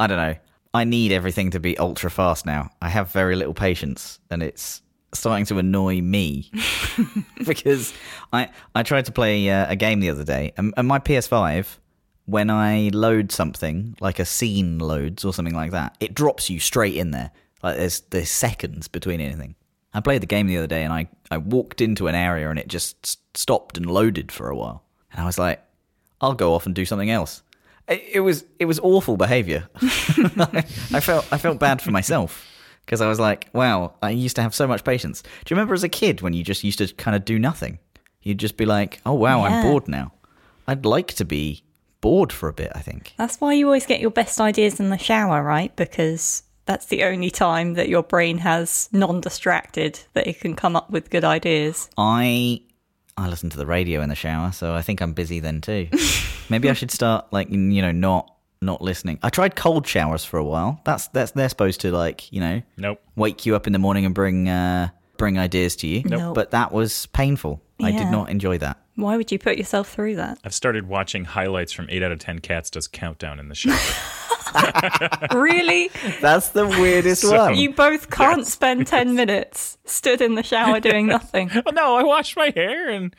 I don't know. I need everything to be ultra fast now. I have very little patience, and it's starting to annoy me because I I tried to play uh, a game the other day, and, and my PS5 when I load something like a scene loads or something like that, it drops you straight in there. Like there's there's seconds between anything. I played the game the other day and I, I walked into an area and it just stopped and loaded for a while. And I was like, I'll go off and do something else. It, it was it was awful behavior. I felt I felt bad for myself because I was like, wow, I used to have so much patience. Do you remember as a kid when you just used to kind of do nothing? You'd just be like, oh wow, I'm bored now. I'd like to be bored for a bit, I think. That's why you always get your best ideas in the shower, right? Because that's the only time that your brain has non-distracted that it can come up with good ideas. I I listen to the radio in the shower, so I think I'm busy then too. Maybe I should start like you know not not listening. I tried cold showers for a while. That's that's they're supposed to like you know Nope. wake you up in the morning and bring uh bring ideas to you. Nope. But that was painful. I did not enjoy that. Why would you put yourself through that? I've started watching highlights from 8 out of 10 Cats Does Countdown in the shower. really? That's the weirdest So- one. You both can't Yes. spend 10 minutes stood in the shower doing nothing. well, no, I wash my hair and,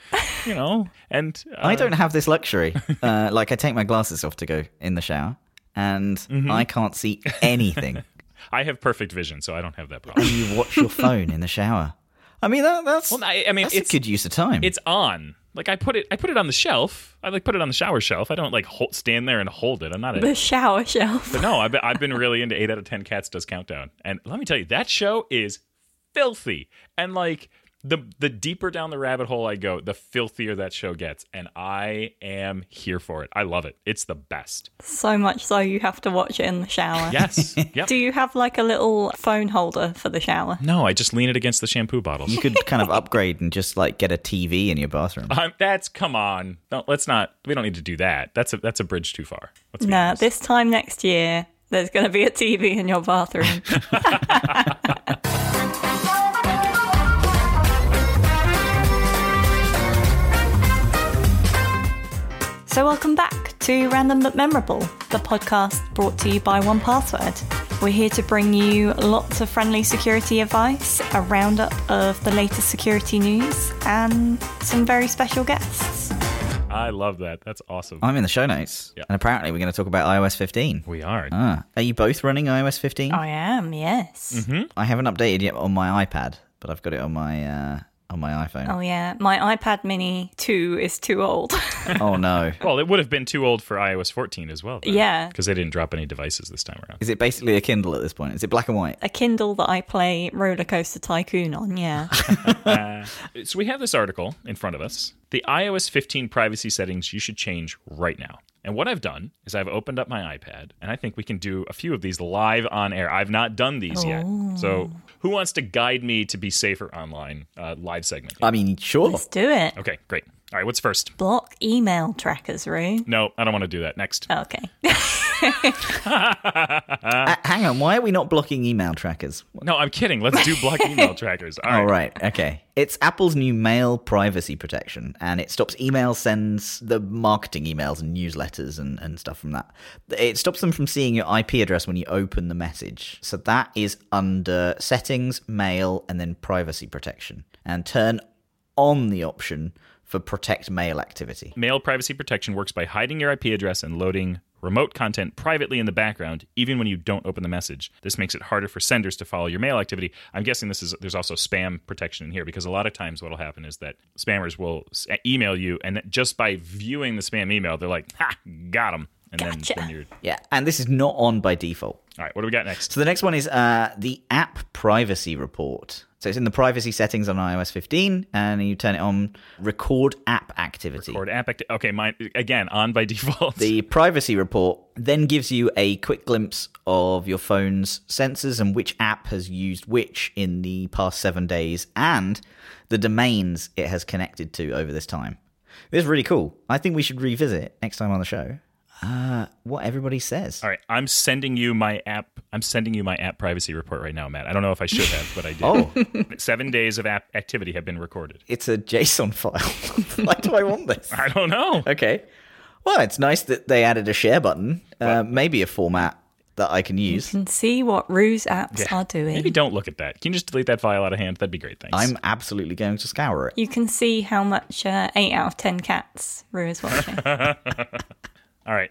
you know, and. Uh, I don't have this luxury. Uh, like I take my glasses off to go in the shower, and Mm-hmm. I can't see anything. I have perfect vision, so I don't have that problem. and you watch your phone in the shower. I mean, that, that's Well, I, I mean, that's it's a good use of time. it's on. Like I put it, I put it on the shelf. I like put it on the shower shelf. I don't like hold, stand there and hold it. I'm not a The shower shelf. But no, I've been, I've been really into 8 out of 10 Cats Does Countdown. And let me tell you, that show is filthy. And like the the deeper down the rabbit hole I go, the filthier that show gets. And I am here for it. I love it. It's the best. So much so you have to watch it in the shower. Yes. yep. Do you have like a little phone holder for the shower? No, I just lean it against the shampoo bottle. you could kind of upgrade and just like get a TV in your bathroom. Um, that's come on. No, let's not. We don't need to do that. That's a that's a bridge too far. Let's No, honest. this time next year, there's going to be a TV in your bathroom. so, welcome back to Random But Memorable, the podcast brought to you by 1Password. We're here to bring you lots of friendly security advice, a roundup of the latest security news, and some very special guests. I love that. That's awesome. I'm in the show notes, Yeah. and apparently we're going to talk about iOS 15. we are. Ah, are you both running iOS 15? I am, yes. I haven't updated yet on my iPad, but I've got it on my uh, on my iPhone. Oh yeah, my iPad Mini 2 is too old. Oh no! Well, it would have been too old for iOS 14 as well. Yeah. Because they didn't drop any devices this time around. Is it basically a Kindle at this point? Is it black and white? a Kindle that I play Roller Coaster Tycoon on, yeah. Uh, so we have this article in front of us. The iOS 15 privacy settings you should change right now. And what I've done is I've opened up my iPad, and I think we can do a few of these live on air. I've not done these yet. So who wants to guide me to be safer online? Uh, live segment. I mean, sure. Let's do it. Okay, great. All right, what's first? Block email trackers, Roo. No, I don't want to do that. Next. Okay. Uh, hang on, why are we not blocking email trackers? No, I'm kidding. Let's do block email trackers. All right. All right, okay. It's Apple's new mail privacy protection, and it stops email sends the marketing emails and newsletters and, and stuff from that. It stops them from seeing your IP address when you open the message. So that is under settings, mail, and then privacy protection. And turn on the option for protect mail activity. Mail privacy protection works by hiding your IP address and loading remote content privately in the background, even when you don't open the message. This makes it harder for senders to follow your mail activity. I'm guessing this is there's also spam protection in here because a lot of times what'll happen is that spammers will email you, and just by viewing the spam email, they're like, "Ha, got him," and Gotcha. then, then you're Yeah, and this is not on by default. All right. What do we got next? So the next one is uh, the app privacy report. So it's in the privacy settings on iOS 15, and you turn it on record app activity. Or app activity. okay, mine again on by default. The privacy report then gives you a quick glimpse of your phone's sensors and which app has used which in the past seven days and the domains it has connected to over this time. This is really cool. I think we should revisit next time on the show uh, what everybody says. All right, I'm sending you my app. I'm sending you my app privacy report right now, Matt. I don't know if I should have, but I did. Oh. Seven days of app activity have been recorded. It's a JSON file. Why do I want this? I don't know. Okay. Well, it's nice that they added a share button. Uh, maybe a format that I can use. You can see what Roo's apps Yeah. are doing. Maybe don't look at that. Can you just delete that file out of hand? That'd be great. Thanks. I'm absolutely going to scour it. You can see how much uh, 8 out of 10 cats Roo is watching.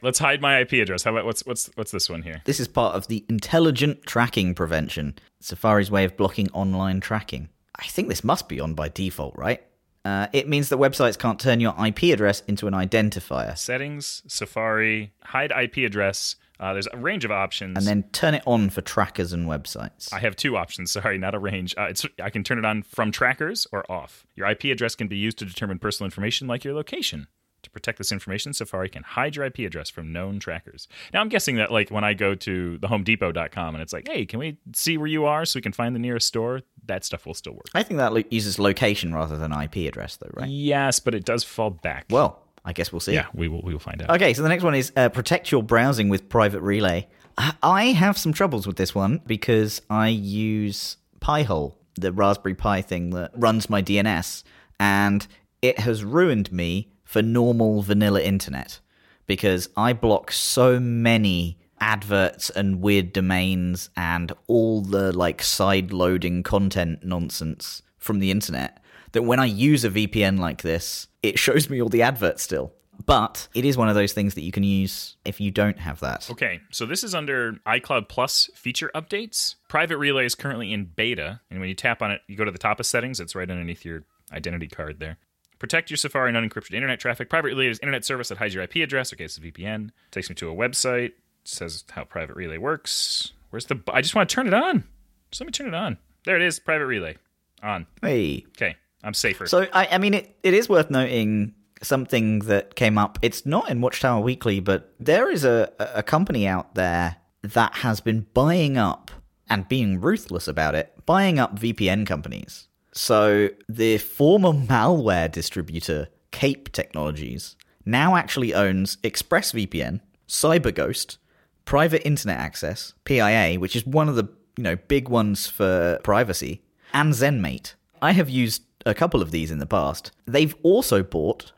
Right, let's hide my IP address. How about what's what's what's this one here? This is part of the intelligent tracking prevention, Safari's way of blocking online tracking. I think this must be on by default, right? Uh, it means that websites can't turn your IP address into an identifier Settings, Safari, hide IP address. Uh, there's a range of options. and then turn it on for trackers and websites. I have two options. Sorry, not a range. Uh, it's I can turn it on from trackers or off. Your IP address can be used to determine personal information like your location. To protect this information, Safari can hide your IP address from known trackers. Now, I'm guessing that like when I go to thehomedepot.com and it's like, hey, can we see where you are so we can find the nearest store? That stuff will still work. I think that lo- uses location rather than IP address, though, right? Yes, but it does fall back. Well, I guess we'll see. yeah, we will we will find out. Okay, so the next one is uh, protect your browsing with Private Relay. I- I have some troubles with this one because I use Pi-hole, the Raspberry Pi thing that runs my DNS, and it has ruined me for normal vanilla internet because I block so many adverts and weird domains and all the like side loading content nonsense from the internet that when I use a VPN like this, it shows me all the adverts still. But it is one of those things that you can use if you don't have that. Okay, so this is under iCloud Plus feature updates. Private Relay is currently in beta, and when you tap on it, you go to the top of settings. It's right underneath your identity card there. Protect your Safari and unencrypted internet traffic. Private Relay is internet service that hides your IP address. Okay, it's a VPN. Takes me to a website. Says how Private Relay works. Where's the? I just want to turn it on. Just let me turn it on. There it is. Private Relay on. Hey. Okay, I'm safer. So I, I mean, it, it is worth noting something that came up. It's not in Watchtower Weekly, but there is a, a company out there that has been buying up and being ruthless about it, buying up VPN companies. So the former malware distributor Kape Technologies now actually owns ExpressVPN, CyberGhost, Private Internet Access (PIA), which is one of the you know big ones for privacy, and ZenMate. I have used a couple of these in the past. They've also bought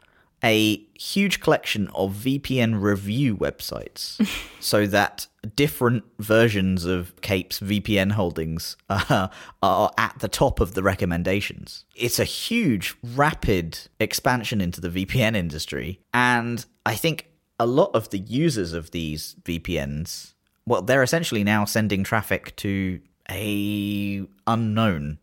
a huge collection of VPN review websites so that different versions of Kape's VPN holdings uh, are at the top of the recommendations. It's a huge, rapid expansion into the VPN industry. And I think a lot of the users of these VPNs, well, they're essentially now sending traffic to a unknown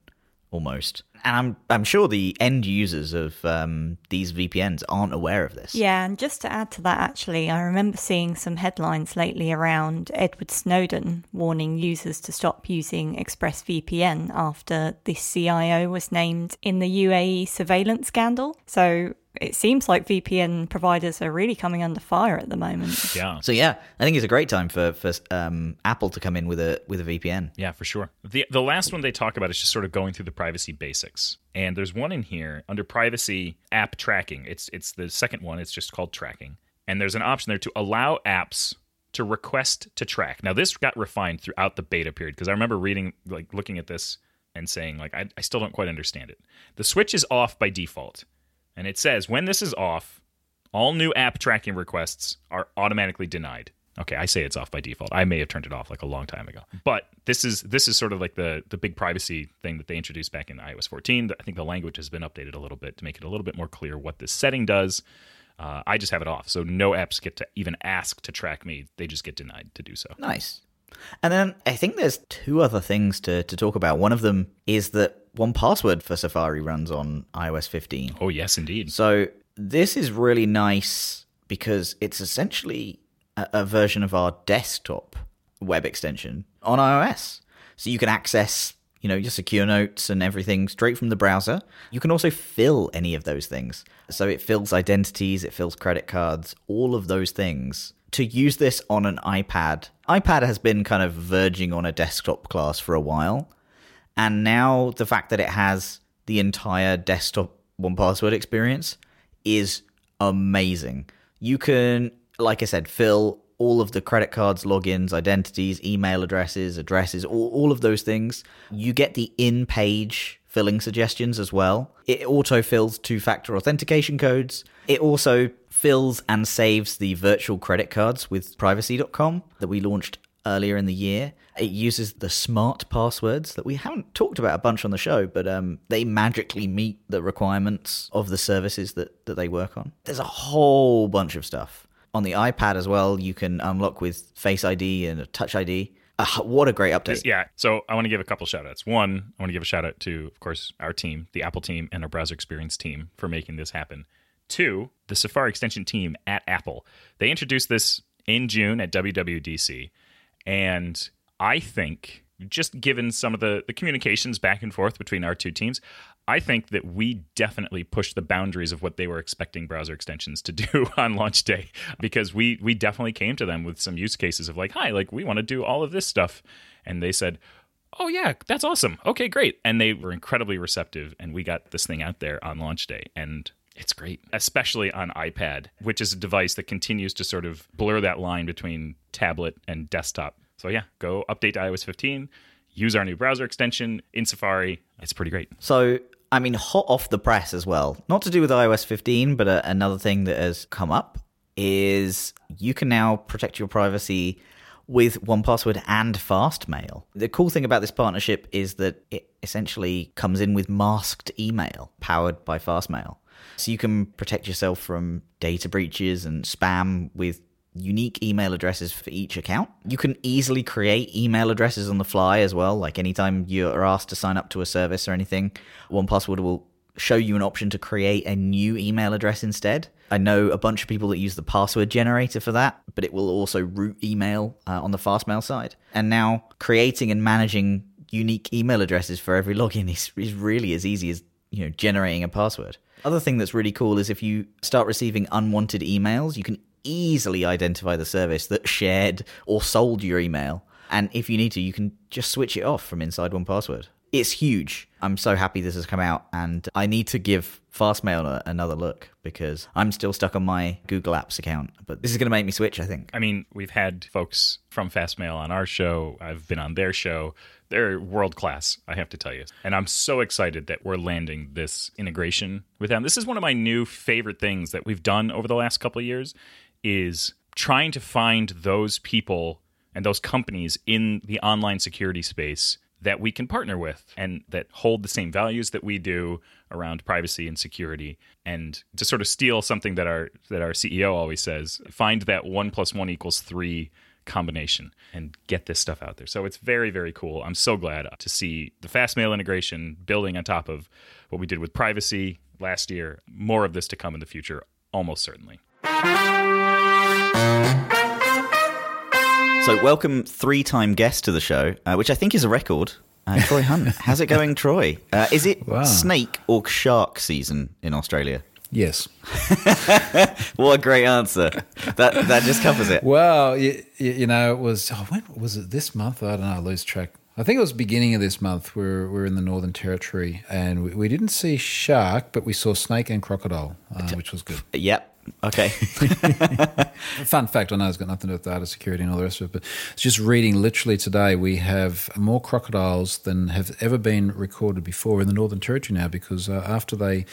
almost. And I'm I'm sure the end users of um, these VPNs aren't aware of this. Yeah, and just to add to that, actually, I remember seeing some headlines lately around Edward Snowden warning users to stop using ExpressVPN after the CIO was named in the UAE surveillance scandal. So it seems like VPN providers are really coming under fire at the moment. yeah. So yeah, I think it's a great time for for um, Apple to come in with a with a VPN. Yeah, for sure. The the last one they talk about is just sort of going through the privacy basics. And there's one in here under privacy app tracking. It's it's the second one. It's just called tracking. And there's an option there to allow apps to request to track. Now this got refined throughout the beta period because I remember reading like looking at this and saying like I, I still don't quite understand it. The switch is off by default. And it says when this is off, all new app tracking requests are automatically denied. Okay, I say it's off by default. I may have turned it off like a long time ago. But this is this is sort of like the the big privacy thing that they introduced back in iOS 14. I think the language has been updated a little bit to make it a little bit more clear what this setting does. Uh, I just have it off, so no apps get to even ask to track me. They just get denied to do so. Nice. And then I think there's two other things to, to talk about. One of them is that 1Password for Safari runs on iOS 15. Oh yes, indeed. So this is really nice because it's essentially a, a version of our desktop web extension on iOS. So you can access, you know, your secure notes and everything straight from the browser. You can also fill any of those things. So it fills identities, it fills credit cards, all of those things. To use this on an iPad, iPad has been kind of verging on a desktop class for a while. And now the fact that it has the entire desktop 1Password experience is amazing. You can, like I said, fill all of the credit cards, logins, identities, email addresses, addresses, all, all of those things. You get the in page filling suggestions as well. It auto fills two factor authentication codes. It also fills and saves the virtual credit cards with privacy.com that we launched earlier in the year. It uses the smart passwords that we haven't talked about a bunch on the show, but um, they magically meet the requirements of the services that, that they work on. There's a whole bunch of stuff. On the iPad as well, you can unlock with Face ID and Touch ID. Uh, what a great update. Yeah. So I want to give a couple shout outs. One, I want to give a shout out to, of course, our team, the Apple team, and our browser experience team for making this happen. Two, the Safari extension team at Apple. They introduced this in June at WWDC. And I think, just given some of the, the communications back and forth between our two teams, I think that we definitely pushed the boundaries of what they were expecting browser extensions to do on launch day because we we definitely came to them with some use cases of like, hi, like we want to do all of this stuff. And they said, Oh yeah, that's awesome. Okay, great. And they were incredibly receptive and we got this thing out there on launch day. And it's great, especially on iPad, which is a device that continues to sort of blur that line between tablet and desktop. So yeah, go update to iOS 15, use our new browser extension in Safari. It's pretty great. So I mean, hot off the press as well. Not to do with iOS 15, but uh, another thing that has come up is you can now protect your privacy with 1Password and fastmail. The cool thing about this partnership is that it essentially comes in with masked email powered by fastmail. So you can protect yourself from data breaches and spam with unique email addresses for each account. You can easily create email addresses on the fly as well. Like anytime you're asked to sign up to a service or anything, 1Password will show you an option to create a new email address instead. I know a bunch of people that use the password generator for that, but it will also route email uh, on the Fastmail side. And now creating and managing unique email addresses for every login is, is really as easy as you know generating a password. Other thing that's really cool is if you start receiving unwanted emails, you can easily identify the service that shared or sold your email. And if you need to, you can just switch it off from inside 1Password. It's huge. I'm so happy this has come out, and I need to give Fastmail another look because I'm still stuck on my Google Apps account. But this is going to make me switch, I think. I mean, we've had folks from Fastmail on our show, I've been on their show. They're world class, I have to tell you. And I'm so excited that we're landing this integration with them. This is one of my new favorite things that we've done over the last couple of years is trying to find those people and those companies in the online security space that we can partner with and that hold the same values that we do around privacy and security and to sort of steal something that our that our CEO always says find that 1 plus 1 equals 3 combination and get this stuff out there. So it's very very cool. I'm so glad to see the Fastmail integration building on top of what we did with privacy last year. More of this to come in the future almost certainly. So, welcome three time guest to the show, uh, which I think is a record. Uh, Troy Hunt. How's it going, Troy? Uh, is it wow. snake or shark season in Australia? Yes. what a great answer. That that just covers it. Well, you, you know, it was, oh, when was it this month? I don't know, I lose track. I think it was beginning of this month. We're, we're in the Northern Territory and we, we didn't see shark, but we saw snake and crocodile, uh, which was good. Yep. Okay. Fun fact I know it's got nothing to do with data security and all the rest of it, but it's just reading literally today we have more crocodiles than have ever been recorded before in the Northern Territory now because uh, after they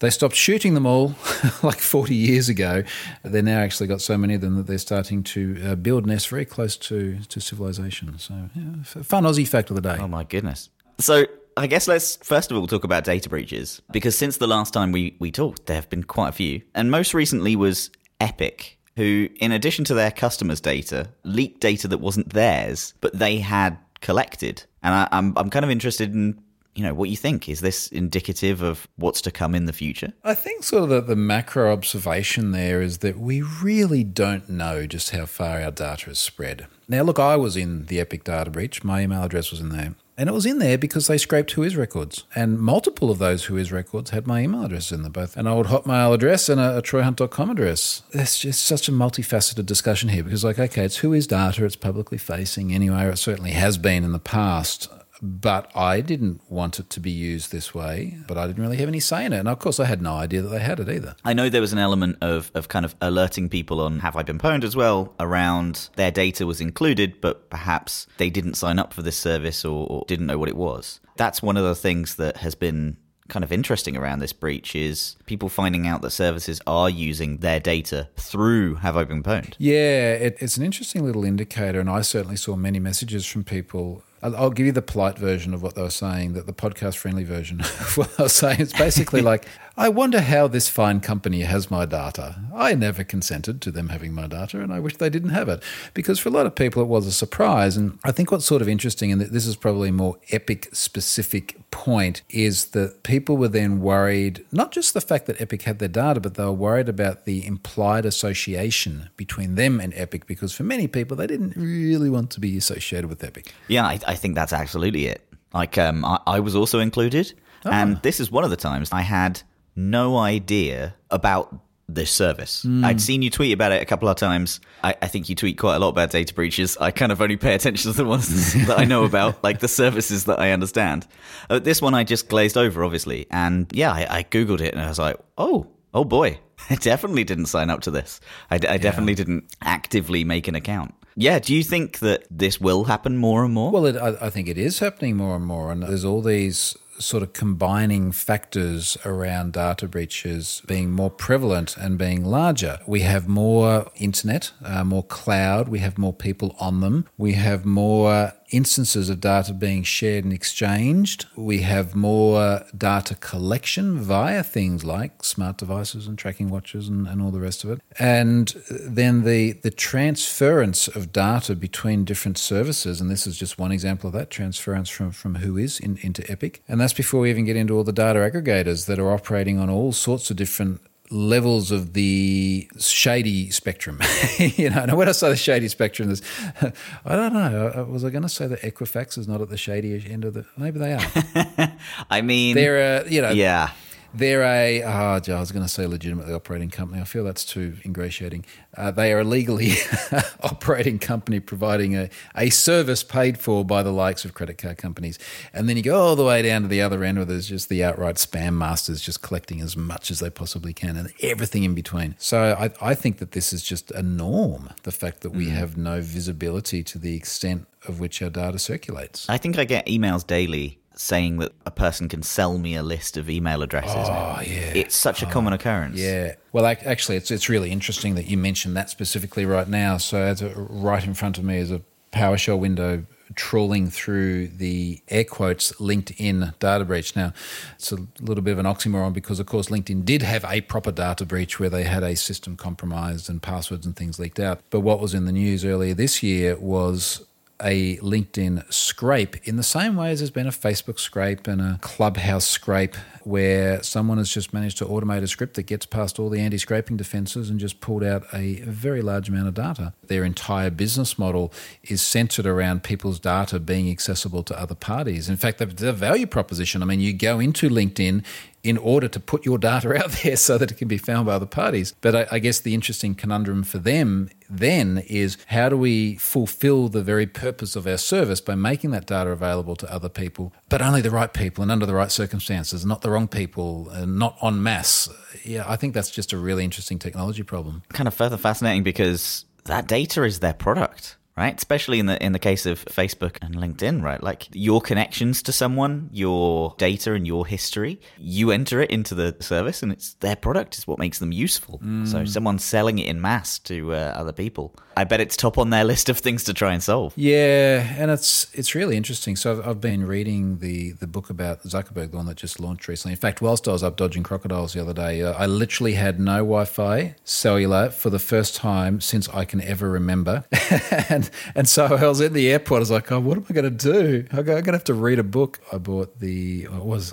they stopped shooting them all like 40 years ago, they now actually got so many of them that they're starting to uh, build nests very close to, to civilization. So, yeah, fun Aussie fact of the day. Oh, my goodness. So, I guess let's first of all talk about data breaches because since the last time we, we talked, there have been quite a few. And most recently was Epic, who, in addition to their customers' data, leaked data that wasn't theirs, but they had collected. And I, I'm, I'm kind of interested in you know what you think. Is this indicative of what's to come in the future? I think sort of the, the, macro observation there is that we really don't know just how far our data is spread. Now look i was in the epic data breach. My email address was in there and it was in there because they scraped Whois records. And multiple of those Whois records had my email address in them, both an old Hotmail address and a, a troyhunt.com address. It's just such a multifaceted discussion here because, like, okay, it's Whois data, it's publicly facing anyway, it certainly has been in the past but I didn't want it to be used this way, but I didn't really have any say in it. And of course, I had no idea that they had it either. I know there was an element of, of kind of alerting people on Have I Been Pwned as well around their data was included, but perhaps they didn't sign up for this service or, or didn't know what it was. That's one of the things that has been kind of interesting around this breach is people finding out that services are using their data through Have I Been Pwned. Yeah, it, it's an interesting little indicator, and I certainly saw many messages from people. I'll, give you the polite version of what they were saying, that the podcast friendly version of what they were saying. It's basically like, I wonder how this fine company has my data. I never consented to them having my data, and I wish they didn't have it. Because for a lot of people, it was a surprise. And I think what's sort of interesting, and this is probably a more epic specific point, is that people were then worried not just the fact that Epic had their data, but they were worried about the implied association between them and Epic, because for many people, they didn't really want to be associated with Epic. Yeah, I, I think that's absolutely it. Like, um, I, I was also included, and this is one of the times I had no idea about this service. I'd seen you tweet about it a couple of times. I, I think you tweet quite a lot about data breaches. I kind of only pay attention to the ones that I know about, like the services that I understand. Uh, this one I just glazed over, obviously. And yeah, I, I Googled it and I was like, oh, oh boy. I definitely didn't sign up to this. I, I definitely didn't actively make an account. Yeah, do you think that this will happen more and more? Well, it, I, I think it is happening more and more, and there's all these sort of combining factors around data breaches being more prevalent and being larger. We have more internet, uh, more cloud, we have more people on them, we have more instances of data being shared and exchanged. We have more data collection via things like smart devices and tracking watches and, and all the rest of it. And then the, the transference of data between different services, and this is just one example of that transference from, from Whois in, into Epic. And that's before we even get into all the data aggregators that are operating on all sorts of different levels of the shady spectrum. you know, and when I say the shady spectrum, there's, I don't know. Uh, Was I going to say that Equifax is not at the shady end of the? Maybe they are. I mean, They're a, you know, yeah. They're a. Oh, I was going to say legitimately operating company. I feel that's too ingratiating. Uh, they are a legally operating company providing a, a service paid for by the likes of credit card companies. And then you go all the way down to the other end where there's just the outright spam masters just collecting as much as they possibly can and everything in between. So I, I think that this is just a norm the fact that we have no visibility to the extent of which our data circulates. I think I get emails daily saying that a person can sell me a list of email addresses. Oh, yeah. It's such a common oh, occurrence. Yeah. Well, ac- actually, it's it's really interesting that you mentioned that specifically right now. So, as a, right in front of me is a PowerShell window trawling through the air quotes LinkedIn data breach. Now, it's a little bit of an oxymoron because, of course, LinkedIn did have a proper data breach where they had a system compromised and passwords and things leaked out. But what was in the news earlier this year was a LinkedIn scrape in the same way as there's been a Facebook scrape and a Clubhouse scrape where someone has just managed to automate a script that gets past all the anti scraping defenses and just pulled out a very large amount of data. Their entire business model is centered around people's data being accessible to other parties. In fact, the, the value proposition I mean, you go into LinkedIn in order to put your data out there so that it can be found by other parties. But I, I, guess the interesting conundrum for them then is how do we fulfill the very purpose of our service by making that data available to other people, but only the right people and under the right circumstances, not the wrong people, and not en masse. Yeah, I think that's just a really interesting technology problem. Kind of further fascinating because that data is their product. Right, especially in the in the case of Facebook and LinkedIn, right? Like your connections to someone, your data and your history, you enter it into the service, and it's their product is what makes them useful. So someone selling it in mass to uh, other people, I bet it's top on their list of things to try and solve. Yeah, and it's it's really interesting. So I've, I've been reading the the book about Zuckerberg, the one that just launched recently. In fact, whilst I was up dodging crocodiles the other day, uh, I literally had no Wi-Fi cellular for the first time since I can ever remember. and and so I was in the airport. I was like, oh, what am I going to do? I'm going to have to read a book. I bought the what was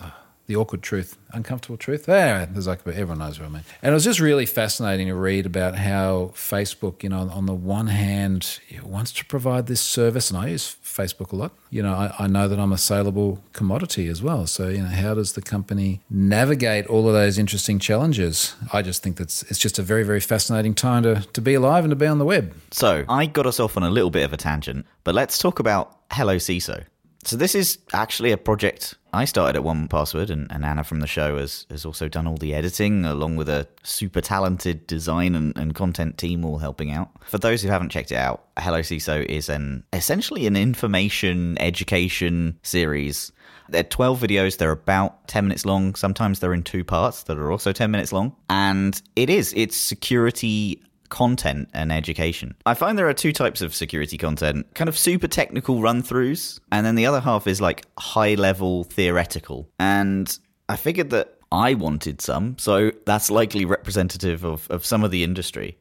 the awkward truth, uncomfortable truth. There, there's like everyone knows what I mean. And it was just really fascinating to read about how Facebook, you know, on the one hand, wants to provide this service, and I use Facebook a lot. You know, I, I know that I'm a saleable commodity as well. So, you know, how does the company navigate all of those interesting challenges? I just think that's it's just a very, very fascinating time to, to be alive and to be on the web. So I got us off on a little bit of a tangent, but let's talk about Hello CISO. So this is actually a project I started at 1Password, and, and Anna from the show has, has also done all the editing, along with a super talented design and, and content team all helping out. For those who haven't checked it out, Hello CISO is an essentially an information education series They're 12 videos. They're about 10 minutes long. Sometimes they're in two parts that are also 10 minutes long. And it is, it's security content and education. I find there are two types of security content kind of super technical run throughs, and then the other half is like high level theoretical. And I figured that I wanted some, so that's likely representative of, of some of the industry.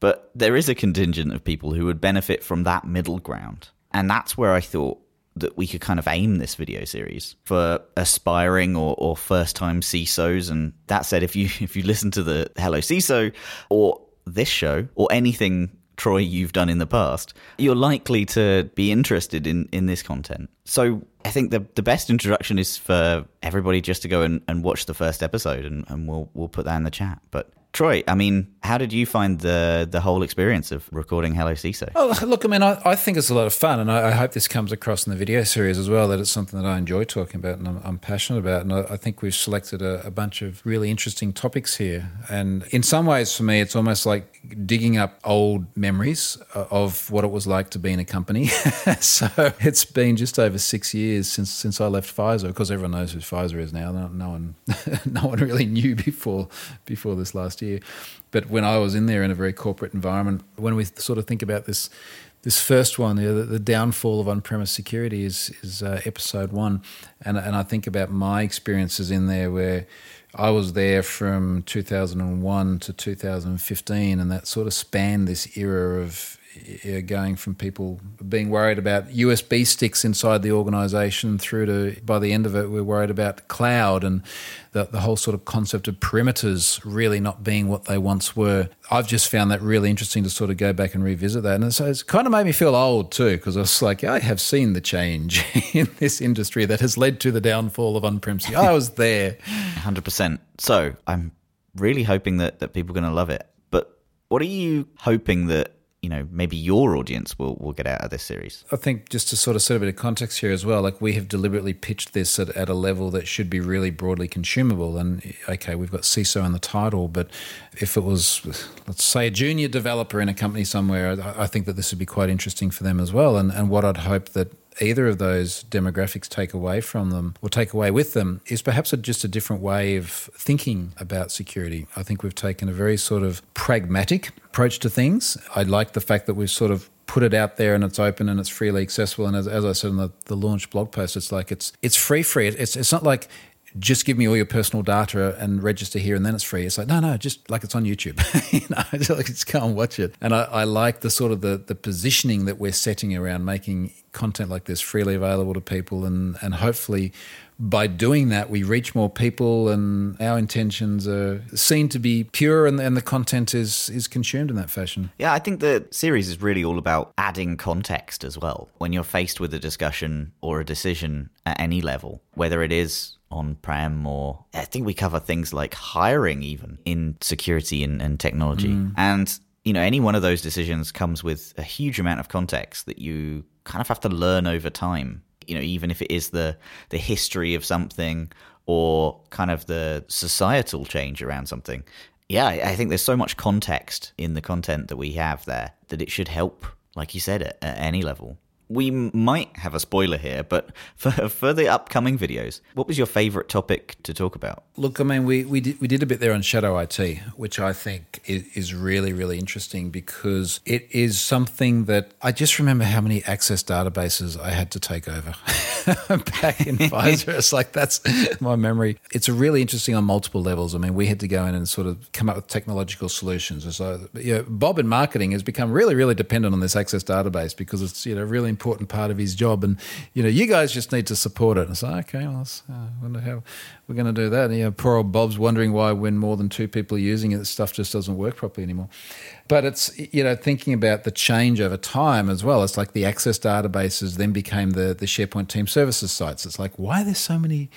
But there is a contingent of people who would benefit from that middle ground. And that's where I thought that we could kind of aim this video series for aspiring or, or first time CISOs. And that said, if you if you listen to the Hello CISO or this show or anything Troy you've done in the past, you're likely to be interested in, in this content. So I think the the best introduction is for everybody just to go and, and watch the first episode and, and we'll we'll put that in the chat. But Troy, I mean, how did you find the the whole experience of recording Hello CISO? Oh, look, I mean, I, I think it's a lot of fun, and I, I, hope this comes across in the video series as well. That it's something that I enjoy talking about and I'm, I'm passionate about. And I, I think we've selected a, a, bunch of really interesting topics here. And in some ways, for me, it's almost like digging up old memories uh, of what it was like to be in a company. so it's been just over six years since since I left Pfizer. Of course, everyone knows who Pfizer is now. No, no one, no one really knew before before this last year. But when I was in there in a very corporate environment, when we sort of think about this this first one, the, the downfall of on-premise security is is uh, episode one, and and I think about my experiences in there where I was there from 2001 to 2015, and that sort of spanned this era of going from people being worried about USB sticks inside the organization through to, by the end of it, we're worried about cloud and the, the whole sort of concept of perimeters really not being what they once were. I've just found that really interesting to sort of go back and revisit that. And so it's kind of made me feel old too, because I was like, I have seen the change in this industry that has led to the downfall of on premise. I was there. 100%. So I'm really hoping that, that people are going to love it. But what are you hoping that you know maybe your audience will will get out of this series. I think just to sort of set a bit of context here as well like we have deliberately pitched this at, at a level that should be really broadly consumable. And okay we've got ciso in the title but if it was let's say a junior developer in a company somewhere i, I think that this would be quite interesting for them as well. And and what i'd hope that either of those demographics take away from them or take away with them is perhaps a, just a different way of thinking about security. I think we've taken a very sort of pragmatic approach to things. I like the fact that we've sort of put it out there and it's open and it's freely accessible. And as, as I said in the, the launch blog post, it's like it's it's free free. It's it's not like just give me all your personal data and register here and then it's free. It's like, no, no, just like it's on YouTube. you know, just, go and watch it. And I, I, like the sort of the, the positioning that we're setting around making content like this freely available to people and, and hopefully by doing that, we reach more people, and our intentions are seen to be pure, and, and, the content is is consumed in that fashion. Yeah, I think the series is really all about adding context as well. When you're faced with a discussion or a decision at any level, whether it is on prem or I think we cover things like hiring even in security and, and technology. Mm. And you know, any one of those decisions comes with a huge amount of context that you kind of have to learn over time. You know, even if it is the the history of something or kind of the societal change around something. Yeah, I think there's so much context in the content that we have there that it should help, like you said, at, at any level we might have a spoiler here, but for, for the upcoming videos, what was your favorite topic to talk about? Look, I mean, we, we, did, we did a bit there on Shadow IT, which I think is, is really, really interesting because it is something that I just remember how many access databases I had to take over back in Pfizer. It's like that's my memory. It's really interesting on multiple levels. I mean, we had to go in and sort of come up with technological solutions. So, you know, Bob in marketing has become really, really dependent on this access database because it's, you know, really important part of his job. And, you know, you guys just need to support it. And it's like, okay, well, I uh, wonder how we're going to do that. And, you know, poor old Bob's wondering why when more than two people are using it, the stuff just doesn't work properly anymore. But it's, you know, thinking about the change over time as well. It's like the access databases then became the, the SharePoint team services sites. It's like, why are there so many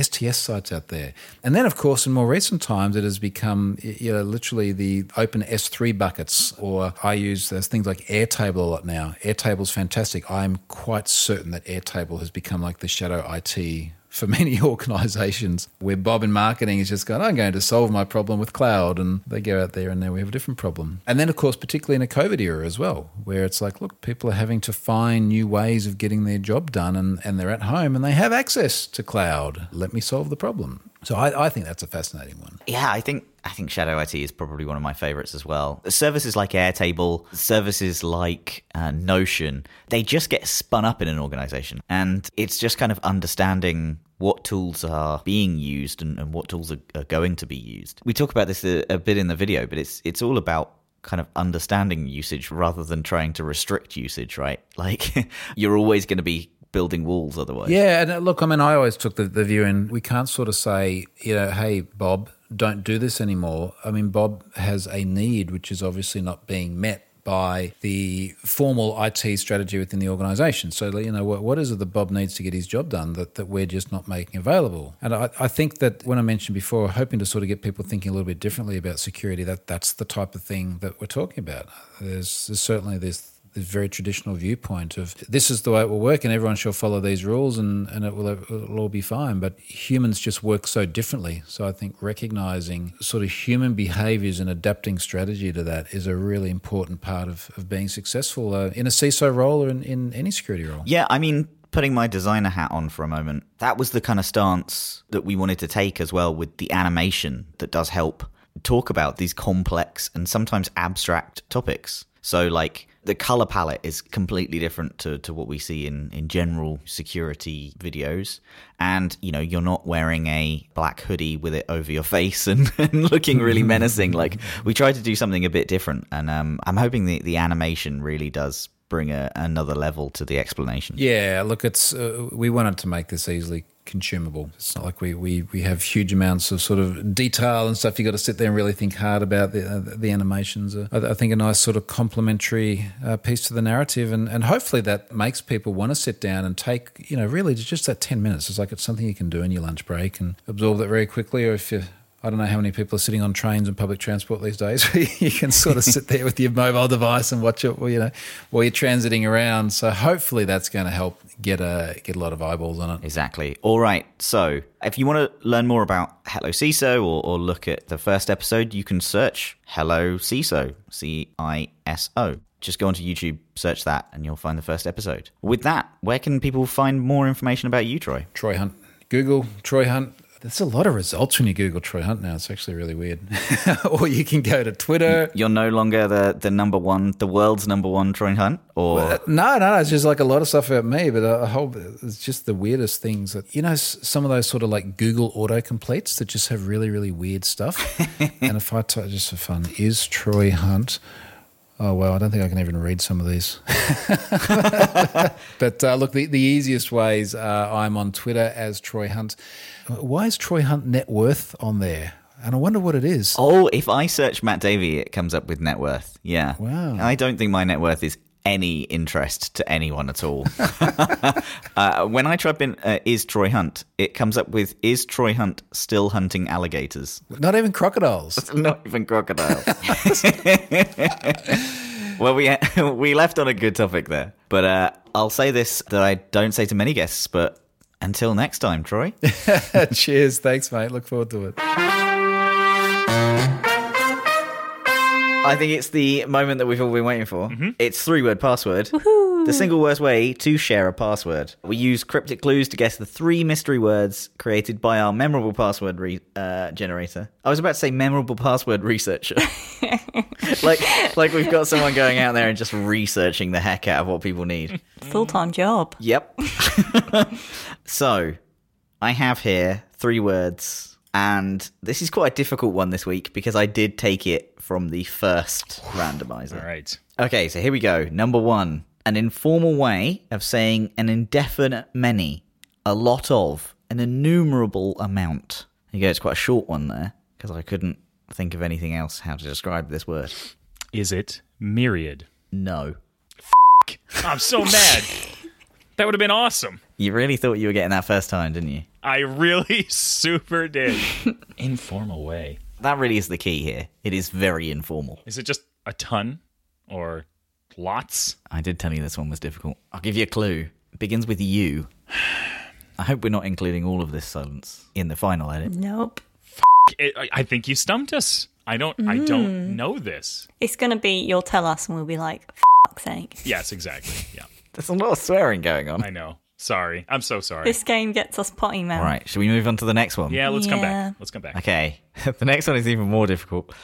STS sites out there? And then, of course, in more recent times, it has become, you know, literally the open S3 buckets, or I use there's things like Airtable a lot now. Airtable's fantastic. I'm quite certain that Airtable has become like the shadow IT for many organizations where Bob in marketing is just going, I'm going to solve my problem with cloud. And they go out there and now we have a different problem. And then, of course, particularly in a COVID era as well, where it's like, look, people are having to find new ways of getting their job done and, and they're at home and they have access to cloud. Let me solve the problem. So I, I think that's a fascinating one. Yeah, I think I think Shadow IT is probably one of my favorites as well. Services like Airtable, services like uh, Notion, they just get spun up in an organization, and it's just kind of understanding what tools are being used and, and what tools are, are, going to be used. We talk about this a, a bit in the video, but it's it's all about kind of understanding usage rather than trying to restrict usage, right? Like you're always going to be building walls otherwise. Yeah, and uh, look, I mean, I always took the, the view, and we can't sort of say, you know, hey, Bob, don't do this anymore. I mean, Bob has a need which is obviously not being met by the formal IT strategy within the organization. So, you know, what, what is it that Bob needs to get his job done that, that we're just not making available? And I, I think that when I mentioned before, hoping to sort of get people thinking a little bit differently about security, that that's the type of thing that we're talking about. There's, there's certainly this this very traditional viewpoint of this is the way it will work and everyone shall follow these rules and, and it will it'll all be fine. But humans just work so differently. So I think recognizing sort of human behaviors and adapting strategy to that is a really important part of, of being successful uh, in a CISO role or in, in any security role. Yeah, I mean, putting my designer hat on for a moment, that was the kind of stance that we wanted to take as well with the animation that does help talk about these complex and sometimes abstract topics. So, like, the color palette is completely different to, to what we see in, in general security videos. And, you know, you're not wearing a black hoodie with it over your face and, and looking really menacing. Like, we tried to do something a bit different. And um, I'm hoping the, the animation really does bring a, another level to the explanation. Yeah, look, it's uh, we wanted to make this easily consumable. It's not like we, we, we have huge amounts of sort of detail and stuff. You've got to sit there and really think hard about the uh, the animations. Uh, I, think a nice sort of complementary uh, piece to the narrative, and, and hopefully that makes people want to sit down and take you know really just that ten minutes. It's like it's something you can do in your lunch break and absorb that very quickly, or if you I don't know how many people are sitting on trains and public transport these days. you can sort of sit there with your mobile device and watch it, you know, while you're transiting around. So hopefully that's going to help get a get a lot of eyeballs on it. Exactly. All right. So if you want to learn more about Hello CISO or, or look at the first episode, you can search Hello CISO, C I S O. Just go onto YouTube, search that, and you'll find the first episode. With that, where can people find more information about you, Troy? Troy Hunt. Google Troy Hunt there's a lot of results when you Google Troy Hunt now. It's actually really weird. or you can go to Twitter. You're no longer the, the number one, the world's number one Troy Hunt? Or well, uh, no, no, it's just like a lot of stuff about me, but uh, a whole, it's just the weirdest things that, you know, some of those sort of like Google auto completes that just have really, really weird stuff. and if I type just for fun, is Troy Hunt Oh well, I don't think I can even read some of these. but uh, look, the, the easiest ways uh, I'm on Twitter as Troy Hunt. Why is Troy Hunt net worth on there? And I wonder what it is. Oh, if I search Matt Davey, it comes up with net worth. Yeah. Wow. I don't think my net worth is any interest to anyone at all. uh, when I type in uh, "is Troy Hunt," it comes up with "is Troy Hunt still hunting alligators?" Not even crocodiles. Not even crocodiles. well, we we left on a good topic there, but uh, I'll say this that I don't say to many guests, but until next time, Troy. Cheers. Thanks, mate. Look forward to it. I think it's the moment that we've all been waiting for. Mm-hmm. It's three word password. Woohoo. The single worst way to share a password. We use cryptic clues to guess the three mystery words created by our memorable password re- uh, generator. I was about to say memorable password researcher. like, like we've got someone going out there and just researching the heck out of what people need. Full time job. Yep. so, I have here three words, and this is quite a difficult one this week because I did take it from the first randomizer. All right. Okay, so here we go. Number one an informal way of saying an indefinite many, a lot of, an innumerable amount. There you go, it's quite a short one there because I couldn't think of anything else how to describe this word. Is it myriad? No. I'm so mad. That would have been awesome. You really thought you were getting that first time, didn't you? I really super did. Informal way. That really is the key here. It is very informal. Is it just a ton or lots? I did tell you this one was difficult. I'll give you a clue. It begins with you. I hope we're not including all of this silence in the final edit. Nope. It, I, I think you stumped us. I don't. I Mm. don't know this. It's going to be, you'll tell us and we'll be like, fuck's sake. Yes, exactly. Yeah, There's a lot of swearing going on. I know. Sorry, I'm so sorry. This game gets us potty mouth. All right, should we move on to the next one? yeah, let's come Yeah. back. Let's come back. Okay. the next one is even more difficult.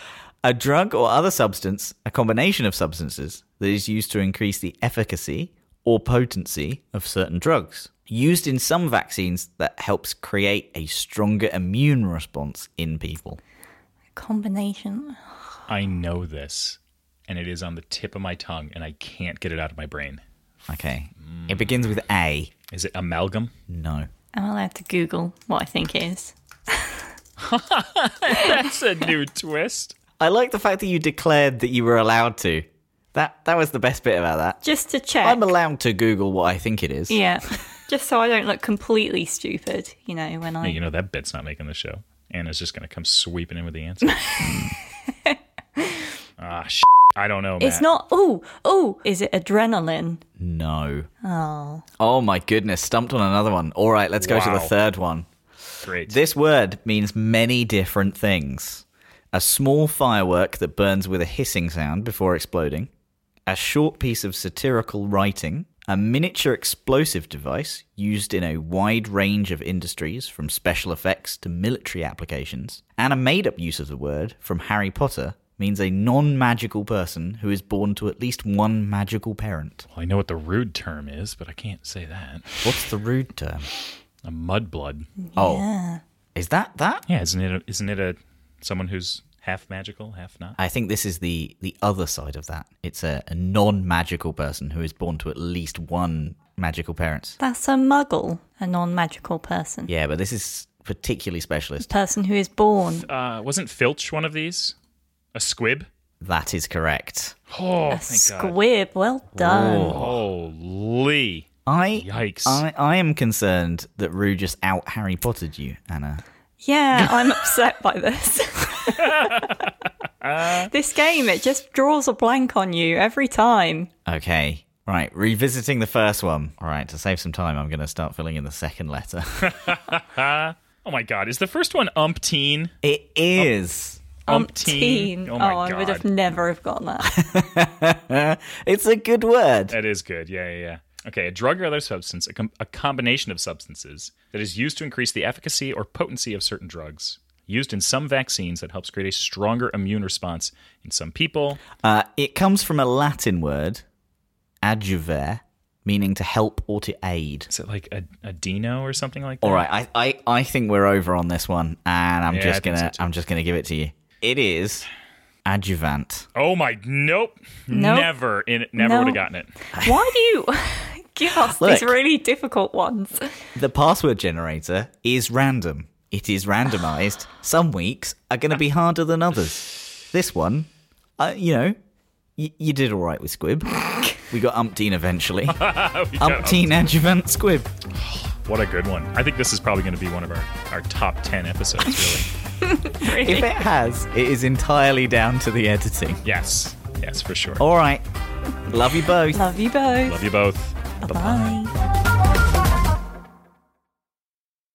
A drug or other substance, a combination of substances, that is used to increase the efficacy or potency of certain drugs. Used in some vaccines that helps create a stronger immune response in people. Combination. I know this, and it is on the tip of my tongue, and I can't get it out of my brain. Okay. It begins with A. Is it amalgam? No. I'm allowed to Google what I think is. That's a new twist. I like the fact that you declared that you were allowed to. That that was the best bit about that. Just to check. I'm allowed to Google what I think it is. yeah. Just so I don't look completely stupid, you know, when I. Hey, you know that bit's not making the show. Anna's just going to come sweeping in with the answer. ah, sh- I don't know. It's not. Oh, oh, is it adrenaline? No. Oh. Oh my goodness, stumped on another one. All right, let's go to the third one. great. This word means many different things. A small firework that burns with a hissing sound before exploding, a short piece of satirical writing, a miniature explosive device used in a wide range of industries from special effects to military applications, and a made up use of the word from Harry Potter means a non magical person who is born to at least one magical parent. Well, I know what the rude term is, but I can't say that. What's the rude term? A mudblood. Oh, is that that? Yeah, isn't it? A, isn't it a someone who's half magical, half not? I think this is the the other side of that. It's a, a non magical person who is born to at least one magical parent. That's a muggle, a non magical person. Yeah, but this is particularly specialist. Person who is born Uh, wasn't Filch one of these? A squib? That is correct. Oh, a thank God. squib. Well done. Holy. I Yikes. I, I am concerned that Roo just out Harry Pottered you, Anna. Yeah, I'm upset by this. this game, it just draws a blank on you every time. Okay. Right, revisiting the first one. All right, to save some time, I'm going to start filling in the second letter. Oh my God. Is the first one umpteen? it is. Umpteen. Umpteen. Oh my I would have never have gotten that. It's a good word. That is good. Yeah, yeah, yeah. Okay, a drug or other substance, a, com- a combination of substances that is used to increase the efficacy or potency of certain drugs. Used in some vaccines that helps create a stronger immune response in some people. Uh, it comes from a Latin word, adjuvare, meaning to help or to aid. Is it like a, a dino or something like that? All right, I, I, I think we're over on this one, and I'm Yeah, just gonna so. I'm just gonna give it to you. It is adjuvant. Oh my, nope. Nope. Never, in, never No. would have gotten it. Why do you give us these really difficult ones? The password generator is random. It is randomized. Some weeks are going to be harder than others. This one, uh, you know, y- you did all right with Squib. We got umpteen eventually. We umpteen adjuvant Squib. What a good one. I think this is probably going to be one of our, our top 10 episodes, really. Really? If it has, it is entirely down to the editing. yes. Yes, for sure. All right. Love you both. Love you both. Love you both. Bye.